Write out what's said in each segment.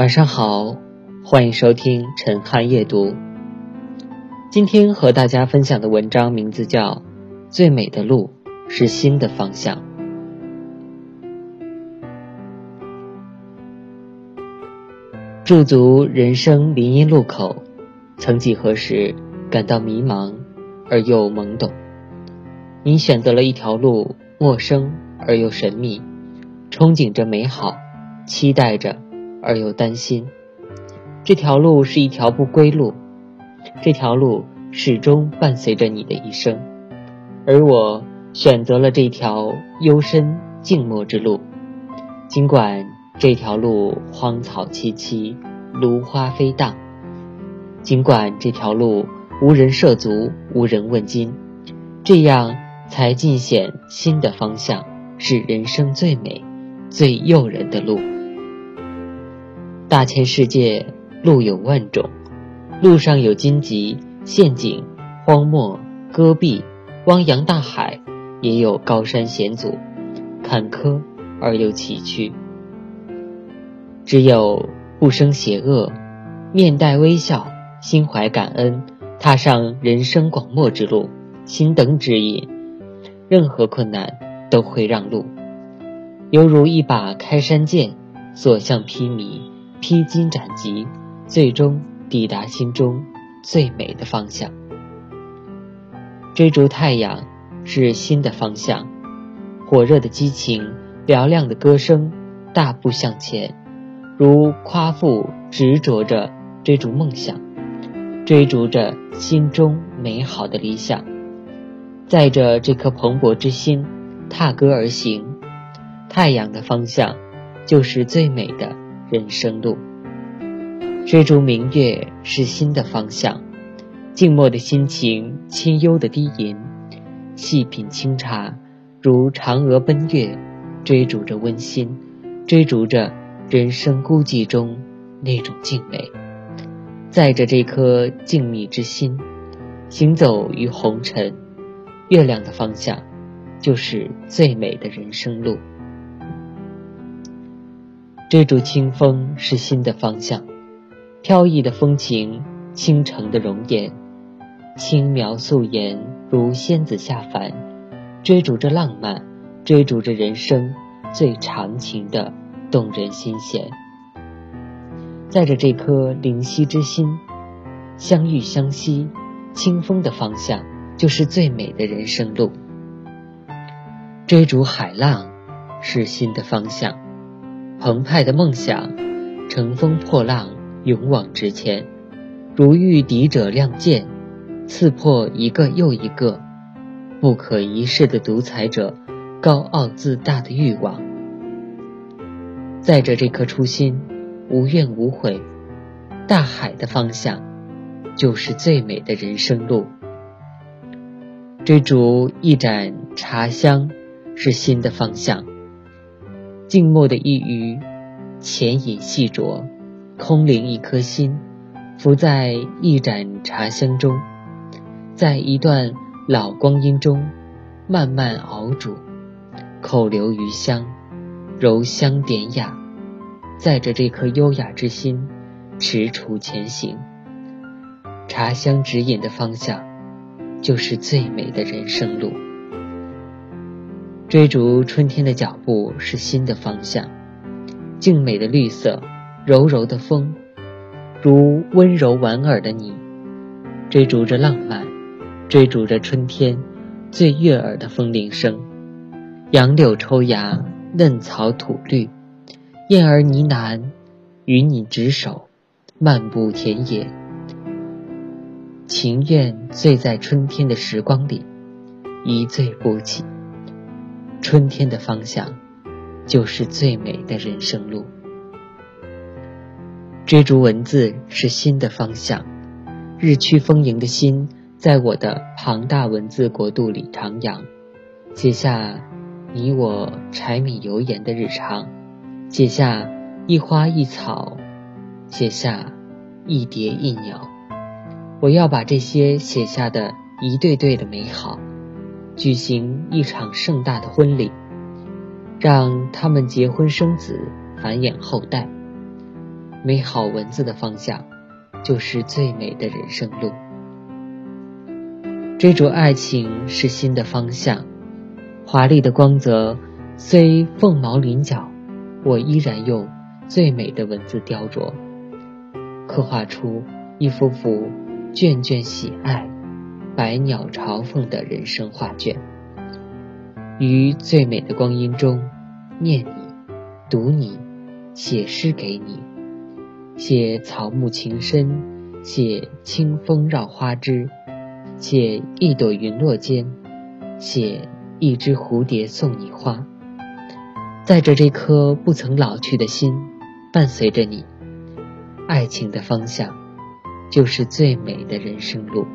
晚上好，欢迎收听陈汉夜读。今天和大家分享的文章名字叫《最美的路是新的方向》。驻足人生林荫路口，曾几何时感到迷茫而又懵懂。你选择了一条路，陌生而又神秘，憧憬着美好，期待着。而又担心，这条路是一条不归路，这条路始终伴随着你的一生，而我选择了这条幽深静默之路。尽管这条路荒草萋萋，芦花飞荡；尽管这条路无人涉足，无人问津，这样才尽显新的方向是人生最美、最诱人的路。大千世界，路有万种，路上有荆棘、陷阱、荒漠、戈壁、汪洋大海，也有高山险阻、坎坷而又崎岖。只有不生邪恶，面带微笑，心怀感恩，踏上人生广漠之路，心等指引，任何困难都会让路，犹如一把开山剑，所向披靡。披荆斩棘，最终抵达心中最美的方向。追逐太阳是新的方向，火热的激情，嘹亮的歌声，大步向前，如夸父执着着追逐梦想，追逐着心中美好的理想，载着这颗蓬勃之心，踏歌而行。太阳的方向，就是最美的。人生路，追逐明月是新的方向。静默的心情，清幽的低吟，细品清茶，如嫦娥奔月，追逐着温馨，追逐着人生孤寂中那种静美。载着这颗静谧之心，行走于红尘，月亮的方向，就是最美的人生路。追逐清风是新的方向，飘逸的风情，倾城的容颜，轻描素颜如仙子下凡，追逐着浪漫，追逐着人生最长情的动人心弦。载着这颗灵犀之心，相遇相惜，清风的方向就是最美的人生路。追逐海浪是新的方向。澎湃的梦想，乘风破浪，勇往直前，如遇敌者亮剑，刺破一个又一个不可一世的独裁者高傲自大的欲望。载着这颗初心，无怨无悔，大海的方向，就是最美的人生路。追逐一盏茶香，是新的方向。静默的一隅，浅饮细酌，空灵一颗心，浮在一盏茶香中，在一段老光阴中，慢慢熬煮，口留余香，柔香典雅，载着这颗优雅之心，踟蹰前行。茶香指引的方向，就是最美的人生路。追逐春天的脚步是新的方向，静美的绿色，柔柔的风，如温柔婉尔的你，追逐着浪漫，追逐着春天最悦耳的风铃声，杨柳抽芽，嫩草吐绿，燕儿呢喃，与你执手，漫步田野，情愿醉在春天的时光里，一醉不起。春天的方向，就是最美的人生路。追逐文字是新的方向，日趋丰盈的心，在我的庞大文字国度里徜徉，写下你我柴米油盐的日常，写下一花一草，写下一蝶一鸟。我要把这些写下的一对对的美好。举行一场盛大的婚礼，让他们结婚生子，繁衍后代。美好文字的方向，就是最美的人生路。追逐爱情是新的方向，华丽的光泽虽凤毛麟角，我依然用最美的文字雕琢，刻画出一幅幅卷卷喜爱、百鸟朝凤的人生画卷。于最美的光阴中，念你，读你，写诗给你。写草木情深，写清风绕花枝，写一朵云落间，写一只蝴蝶送你花。载着这颗不曾老去的心，伴随着你，爱情的方向，就是最美的人生路。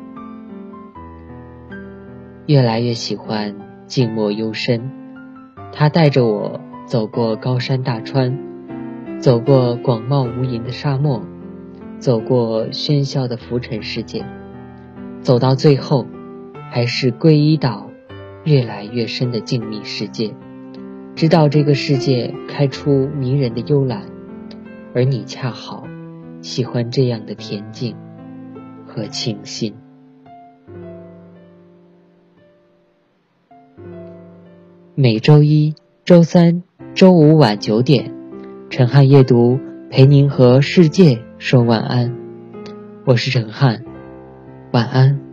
越来越喜欢静默幽深，它带着我走过高山大川。走过广袤无垠的沙漠，走过喧嚣的浮尘世界，走到最后，还是皈依到越来越深的静谧世界，直到这个世界开出迷人的幽兰，而你恰好喜欢这样的恬静和清新。每周一、周三、周五晚九点。陈汉夜读陪您和世界说晚安，我是陈汉，晚安。